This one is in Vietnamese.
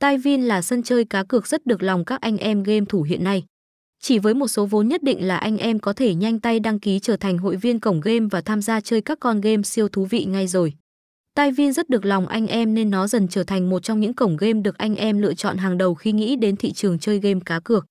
Taivin là sân chơi cá cược rất được lòng các anh em game thủ hiện nay. Chỉ với một số vốn nhất định là anh em có thể nhanh tay đăng ký trở thành hội viên cổng game và tham gia chơi các con game siêu thú vị ngay rồi. Taivin rất được lòng anh em nên nó dần trở thành một trong những cổng game được anh em lựa chọn hàng đầu khi nghĩ đến thị trường chơi game cá cược.